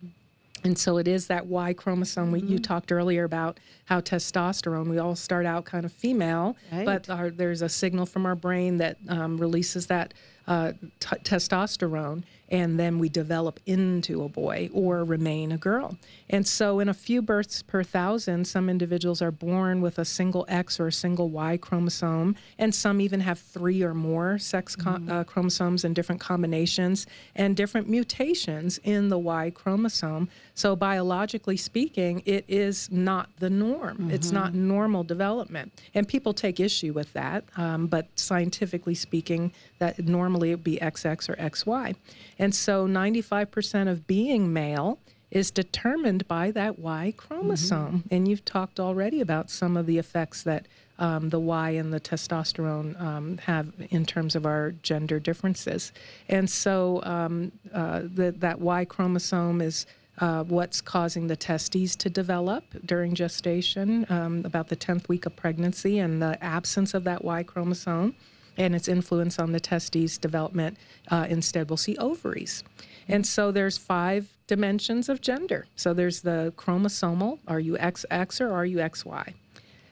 And so it is that Y chromosome. We, you talked earlier about how testosterone, we all start out kind of female, Right. but our, there's a signal from our brain that um, releases that uh, t- testosterone, and then we develop into a boy or remain a girl. And so, in a few births per thousand, some individuals are born with a single X or a single Y chromosome, and some even have three or more sex co- uh, chromosomes in different combinations and different mutations in the Y chromosome. So, biologically speaking, it is not the norm. It's not normal development. And people take issue with that, um, but scientifically speaking, that normally it would be XX or XY. And so, 95% of being male is determined by that Y chromosome. And you've talked already about some of the effects that um, the Y and the testosterone um, have in terms of our gender differences. And so um, uh, the, that Y chromosome is uh, what's causing the testes to develop during gestation, um, about the 10th week of pregnancy, and the absence of that Y chromosome and its influence on the testes development. Uh, instead, we'll see ovaries. And so there's five dimensions of gender. So there's the chromosomal, are you XX or are you XY?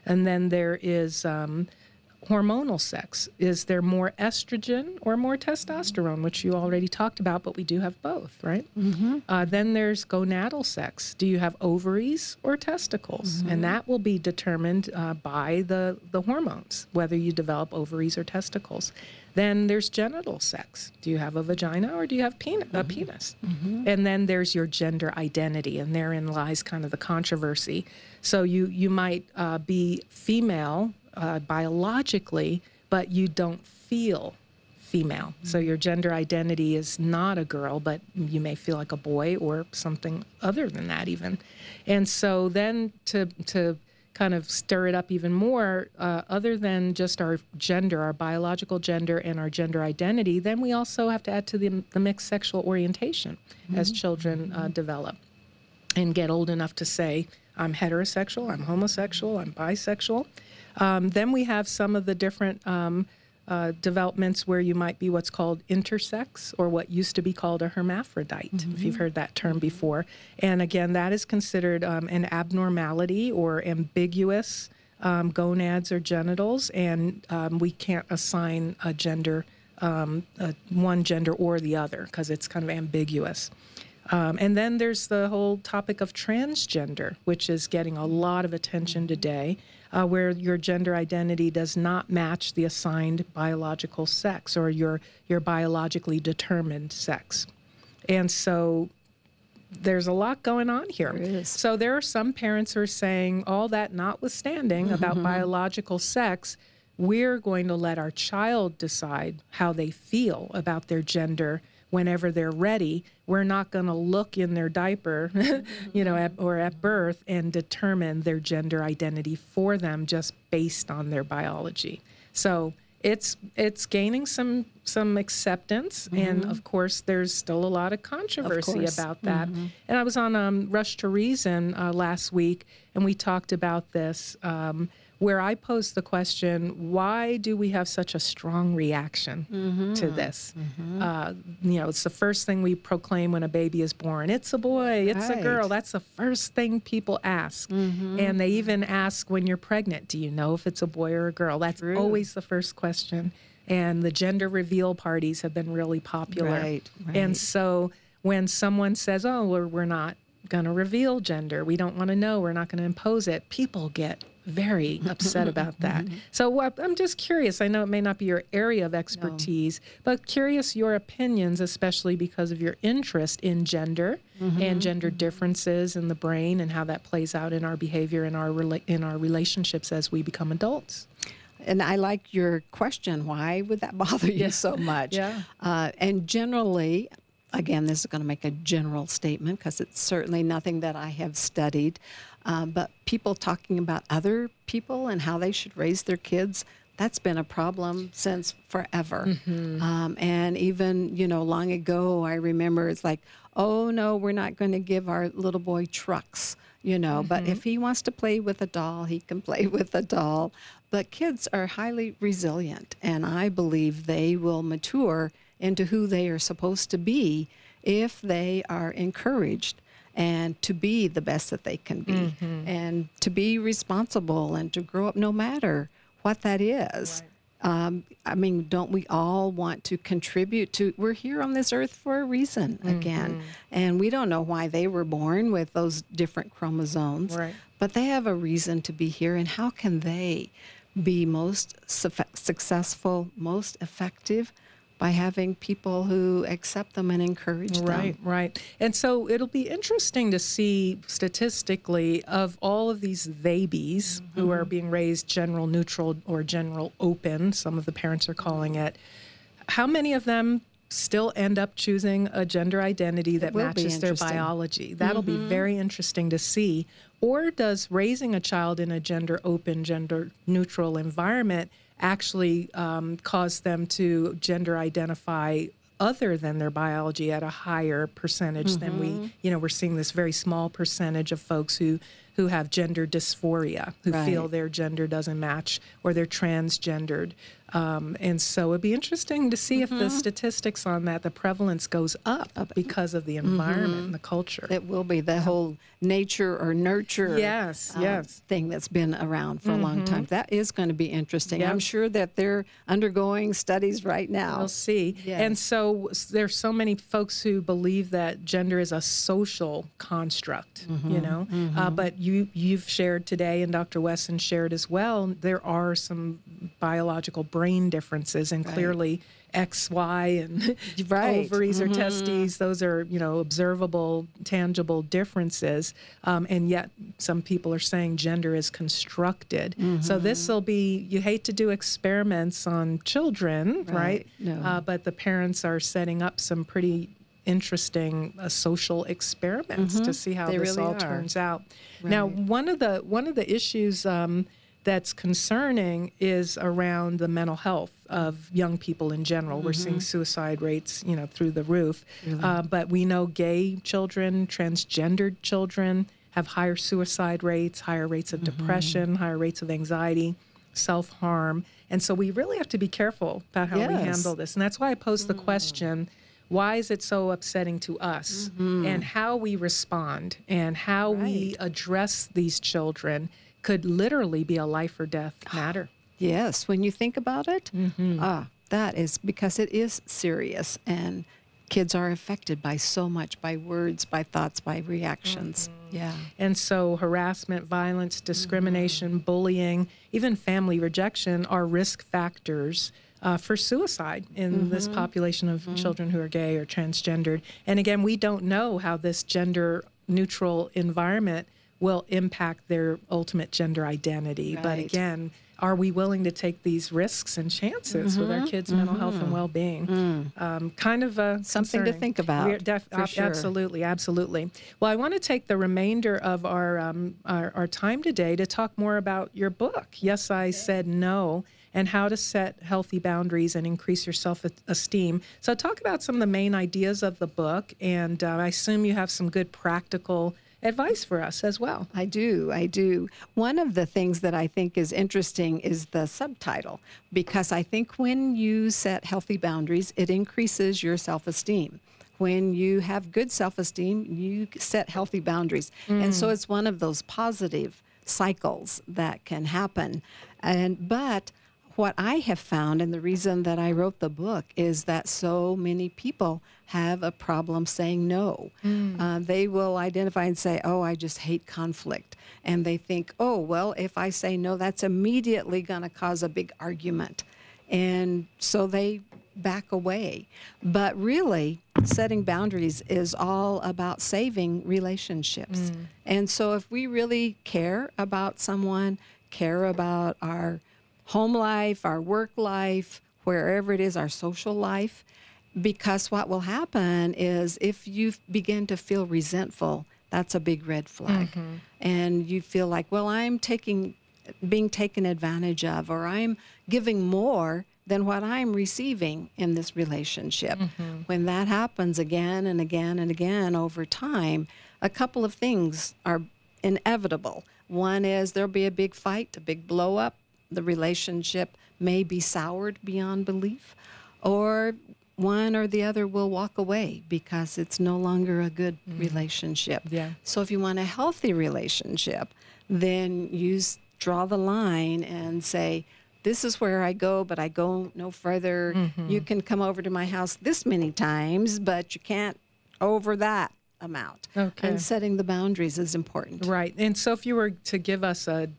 And then there is um, hormonal sex. Is there more estrogen or more testosterone, which you already talked about, but we do have both, right? Mm-hmm. Uh, then there's gonadal sex. Do you have ovaries or testicles? And that will be determined uh, by the, the hormones, whether you develop ovaries or testicles. Then there's genital sex. Do you have a vagina or do you have pen- a penis? And then there's your gender identity, and therein lies kind of the controversy. So you you might uh, be female uh, biologically, but you don't feel female. So your gender identity is not a girl, but you may feel like a boy or something other than that even. And so then to to kind of stir it up even more, uh, other than just our gender, our biological gender, and our gender identity, then we also have to add to the, the mixed sexual orientation as children uh, develop and get old enough to say, I'm heterosexual, I'm homosexual, I'm bisexual. Um, then we have some of the different um, uh, developments where you might be what's called intersex or what used to be called a hermaphrodite, if you've heard that term before. And again, that is considered um, an abnormality or ambiguous um, gonads or genitals, and um, we can't assign a gender, um, uh, one gender or the other, because it's kind of ambiguous. Um, and then there's the whole topic of transgender, which is getting a lot of attention today, uh, where your gender identity does not match the assigned biological sex or your, your biologically determined sex. And so there's a lot going on here. There. So there are some parents who are saying, all that notwithstanding about biological sex, we're going to let our child decide how they feel about their gender whenever they're ready. We're not going to look in their diaper, you know, at, or at birth and determine their gender identity for them just based on their biology. So it's it's gaining some some acceptance, and of course, there's still a lot of controversy course. about that. And I was on um, Rush to Reason uh, last week, and we talked about this. Um, where I posed the question, why do we have such a strong reaction mm-hmm. to this? Mm-hmm. Uh, you know, it's the first thing we proclaim when a baby is born. It's a boy, it's a girl. That's the first thing people ask. Mm-hmm. And they even ask when you're pregnant, do you know if it's a boy or a girl? That's always the first question. And the gender reveal parties have been really popular. Right, And so when someone says, oh, we're, we're not going to reveal gender, we don't want to know, we're not going to impose it, people get very upset about that. Mm-hmm. So what, I'm just curious. I know it may not be your area of expertise, but curious your opinions, especially because of your interest in gender mm-hmm. and mm-hmm. gender differences in the brain and how that plays out in our behavior and our rela- in our relationships as we become adults. And I like your question. Why would that bother you so much? Yeah. Uh, and generally, again, this is going to make a general statement because it's certainly nothing that I have studied. Uh, but people talking about other people and how they should raise their kids, that's been a problem since forever. Um, and even, you know, long ago, I remember it's like, oh, no, we're not going to give our little boy trucks you know but if he wants to play with a doll he can play with a doll but kids are highly resilient and i believe they will mature into who they are supposed to be if they are encouraged and to be the best that they can be and to be responsible and to grow up no matter what that is um, I mean, don't we all want to contribute to? We're here on this earth for a reason again, and we don't know why they were born with those different chromosomes, Right. but they have a reason to be here. And how can they be most suff- successful, most effective? By having people who accept them and encourage them. Right, right. And so it'll be interesting to see statistically of all of these babies who are mm-hmm. being raised general neutral or general open, some of the parents are calling it, how many of them still end up choosing a gender identity that matches their biology? That'll be mm-hmm. very interesting to see. Or does raising a child in a gender open, gender neutral environment actually um, cause them to gender identify other than their biology at a higher percentage than we you know we're seeing this very small percentage of folks who who have gender dysphoria who feel their gender doesn't match or they're transgendered Um, and so it'd be interesting to see if Mm-hmm. the statistics on that, the prevalence goes up because of the environment and the culture. It will be the whole nature or nurture Yes, um, yes. Mm-hmm. thing that's been around for a long time. That is going to be interesting. I'm sure that they're undergoing studies right now. We'll see. Yes. And so there's so many folks who believe that gender is a social construct, Mm-hmm. you know. Uh, but you you've shared today, and Dr. Wesson shared as well. There are some biological brain differences, and clearly X, Y, and Right. ovaries or testes. Those are you know observable, tangible differences. Um, and yet some people are saying gender is constructed. So this will be. You hate to do experiments on children, right? Right. No. Uh, but the parents are setting up some pretty interesting uh, social experiments to see how Mm-hmm. They this really all are. turns out. Now, one of the one of the issues um, that's concerning is around the mental health of young people in general. We're Mm-hmm. seeing suicide rates, you know, through the roof. Uh, but we know gay children, transgendered children have higher suicide rates, higher rates of Mm-hmm. depression, higher rates of anxiety, self harm. And so we really have to be careful about how we handle this. And that's why I posed the question why is it so upsetting to us and how we respond and how we address these children could literally be a life or death matter. Yes, when you think about it, Mm-hmm. ah, that is because it is serious and kids are affected by so much by words, by thoughts, by reactions. Mm-hmm. Yeah. And so, harassment, violence, discrimination, bullying, even family rejection are risk factors uh, for suicide in this population of children who are gay or transgendered. And again, we don't know how this gender neutral environment will impact their ultimate gender identity. But again, are we willing to take these risks and chances with our kids' mental health and well-being? Um, kind of uh, Something to think about, def- ab- sure. Absolutely, absolutely. Well, I want to take the remainder of our, um, our our time today to talk more about your book. Yes, I said no, and how to set healthy boundaries and increase your self-esteem. So, talk about some of the main ideas of the book, and uh, I assume you have some good practical advice for us as well. I do. I do. One of the things that I think is interesting is the subtitle, because I think when you set healthy boundaries, it increases your self esteem. When you have good self esteem, you set healthy boundaries. And so mm. it's one of those positive cycles that can happen. And but what I have found, and the reason that I wrote the book, is that so many people have a problem saying no. Uh, they will identify and say, Oh, I just hate conflict. And they think, Oh, well, if I say no, that's immediately going to cause a big argument. And so they back away. But really, setting boundaries is all about saving relationships. And so if we really care about someone, care about our home life, our work life, wherever it is, our social life, because what will happen is if you begin to feel resentful, that's a big red flag. Mm-hmm. And you feel like, well, I'm taking being taken advantage of or I'm giving more than what I'm receiving in this relationship. Mm-hmm. When that happens again and again and again over time, a couple of things are inevitable. One is there'll be a big fight, a big blow up. The relationship may be soured beyond belief, or one or the other will walk away because it's no longer a good relationship. Yeah. So if you want a healthy relationship, then you s- draw the line and say, this is where I go, but I go no further. Mm-hmm. You can come over to my house this many times, but you can't over that amount. Okay. And setting the boundaries is important. Right. And so, if you were to give us a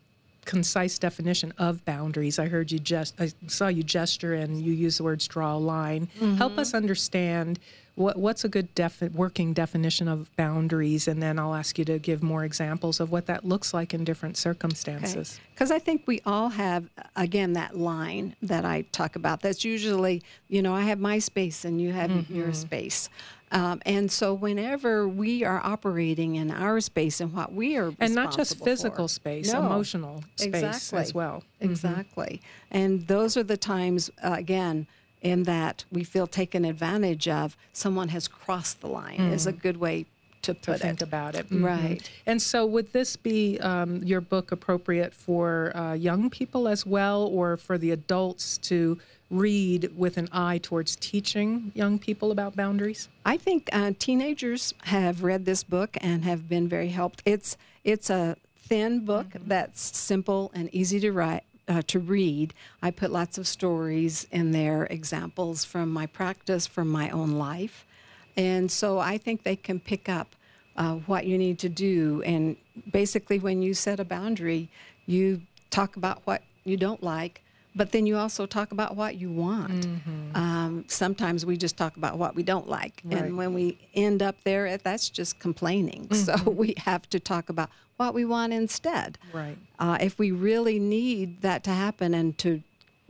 concise definition of boundaries, I heard you just, I saw you gesture and you use the words draw a line. Help us understand what, what's a good defi- working definition of boundaries, and then I'll ask you to give more examples of what that looks like in different circumstances. Because I think we all have, again, that line that I talk about. That's usually, you know, I have my space and you have Mm-hmm. your space. Um, and so whenever we are operating in our space and what we are And not just physical for- space, No, emotional space exactly. as well. Mm-hmm. Exactly. And those are the times, uh, again, in that we feel taken advantage of. Someone has crossed the line, is Mm. a good way to to think it. about it. Mhm. Right. And so, would this be um, your book appropriate for uh, young people as well, or for the adults to read with an eye towards teaching young people about boundaries? I think uh, teenagers have read this book and have been very helped. It's it's a thin book that's simple and easy to write. Uh, to read, I put lots of stories in there, examples from my practice, from my own life, and so I think they can pick up uh, what you need to do. And basically, when you set a boundary, you talk about what you don't like, but then you also talk about what you want. Um, sometimes we just talk about what we don't like. Right. And when we end up there, that's just complaining. So we have to talk about what we want instead. Right. Uh, if we really need that to happen and to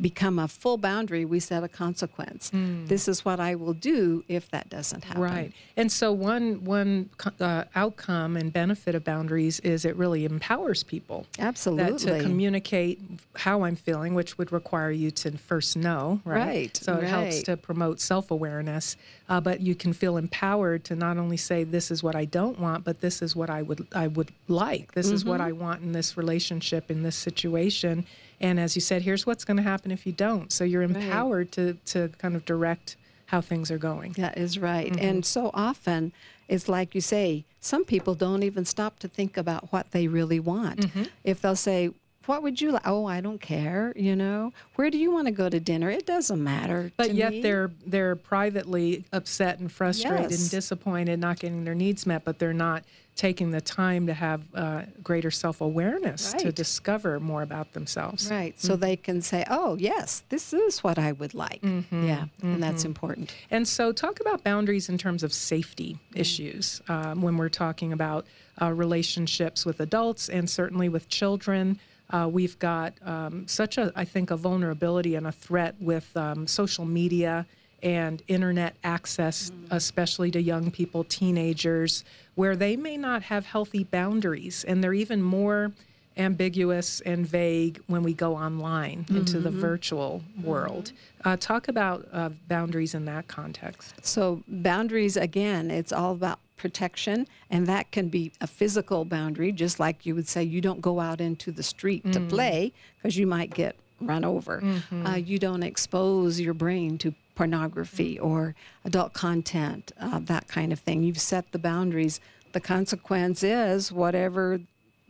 become a full boundary, we set a consequence. This is what I will do if that doesn't happen. Right. And so one one uh, outcome and benefit of boundaries is it really empowers people. Absolutely. That to communicate how I'm feeling, which would require you to first know, right? Right, So it helps to promote self-awareness, uh, but you can feel empowered to not only say this is what I don't want, but this is what I would I would like. This is Mm-hmm. what I want in this relationship, in this situation. And as you said, here's what's going to happen if you don't. So you're empowered to to kind of direct how things are going. That is right. Mm-hmm. And so often, it's like you say, some people don't even stop to think about what they really want. Mm-hmm. If they'll say, what would you like? Oh, I don't care. You know, where do you want to go to dinner? It doesn't matter. But to yet me. they're they're privately upset and frustrated Yes. and disappointed, not getting their needs met, but they're not taking the time to have uh, greater self awareness to discover more about themselves. right. So Mm-hmm. they can say, oh, yes, this is what I would like. Mm-hmm. Yeah, and that's important. And so, talk about boundaries in terms of safety Mm. issues um, when we're talking about uh, relationships with adults and certainly with children. Uh, we've got um, such a, I think, a vulnerability and a threat with um, social media and internet access, especially to young people, teenagers, where they may not have healthy boundaries and they're even more ambiguous and vague when we go online into the virtual world. Uh, talk about uh, boundaries in that context. So, boundaries, again, it's all about protection, and that can be a physical boundary, just like you would say you don't go out into the street to play because you might get run over. Uh, you don't expose your brain to pornography or adult content, uh, that kind of thing. You've set the boundaries. The consequence is whatever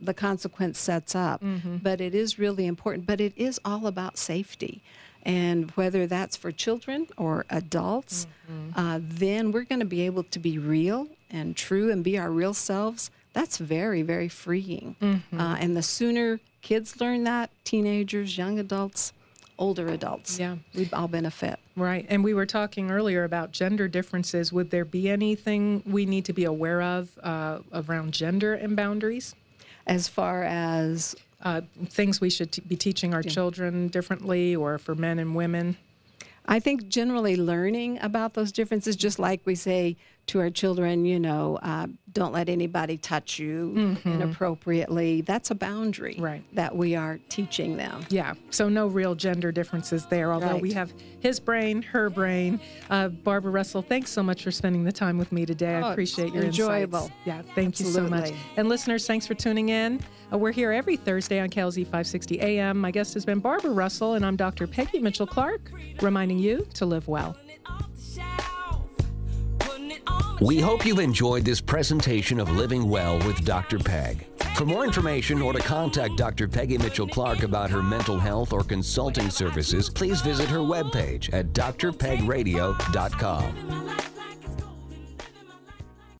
the consequence sets up. But it is really important. But it is all about safety. And whether that's for children or adults, uh, then we're going to be able to be real and true and be our real selves. That's very, very freeing. Uh, and the sooner kids learn that, teenagers, young adults, older adults, Yeah. we all benefit. Right. And we were talking earlier about gender differences. Would there be anything we need to be aware of uh, around gender and boundaries? As far as Uh, things we should t- be teaching our children differently or for men and women? I think generally learning about those differences, just like we say to our children, you know, uh, don't let anybody touch you inappropriately. That's a boundary Right. that we are teaching them. Yeah. So no real gender differences there, although we have his brain, her brain. Uh, Barbra Russell, thanks so much for spending the time with me today. Oh, I appreciate your enjoyable. insights. Yeah, thank you so much. And listeners, thanks for tuning in. Uh, we're here every Thursday on KLZ 560 AM. My guest has been Barbra Russell, and I'm Dr. Peggy Mitchell Clark, reminding you to live well. We hope you've enjoyed this presentation of Living Well with Dr. Peg. For more information or to contact Dr. Peggy Mitchell Clark about her mental health or consulting services, please visit her webpage at drpegradio.com.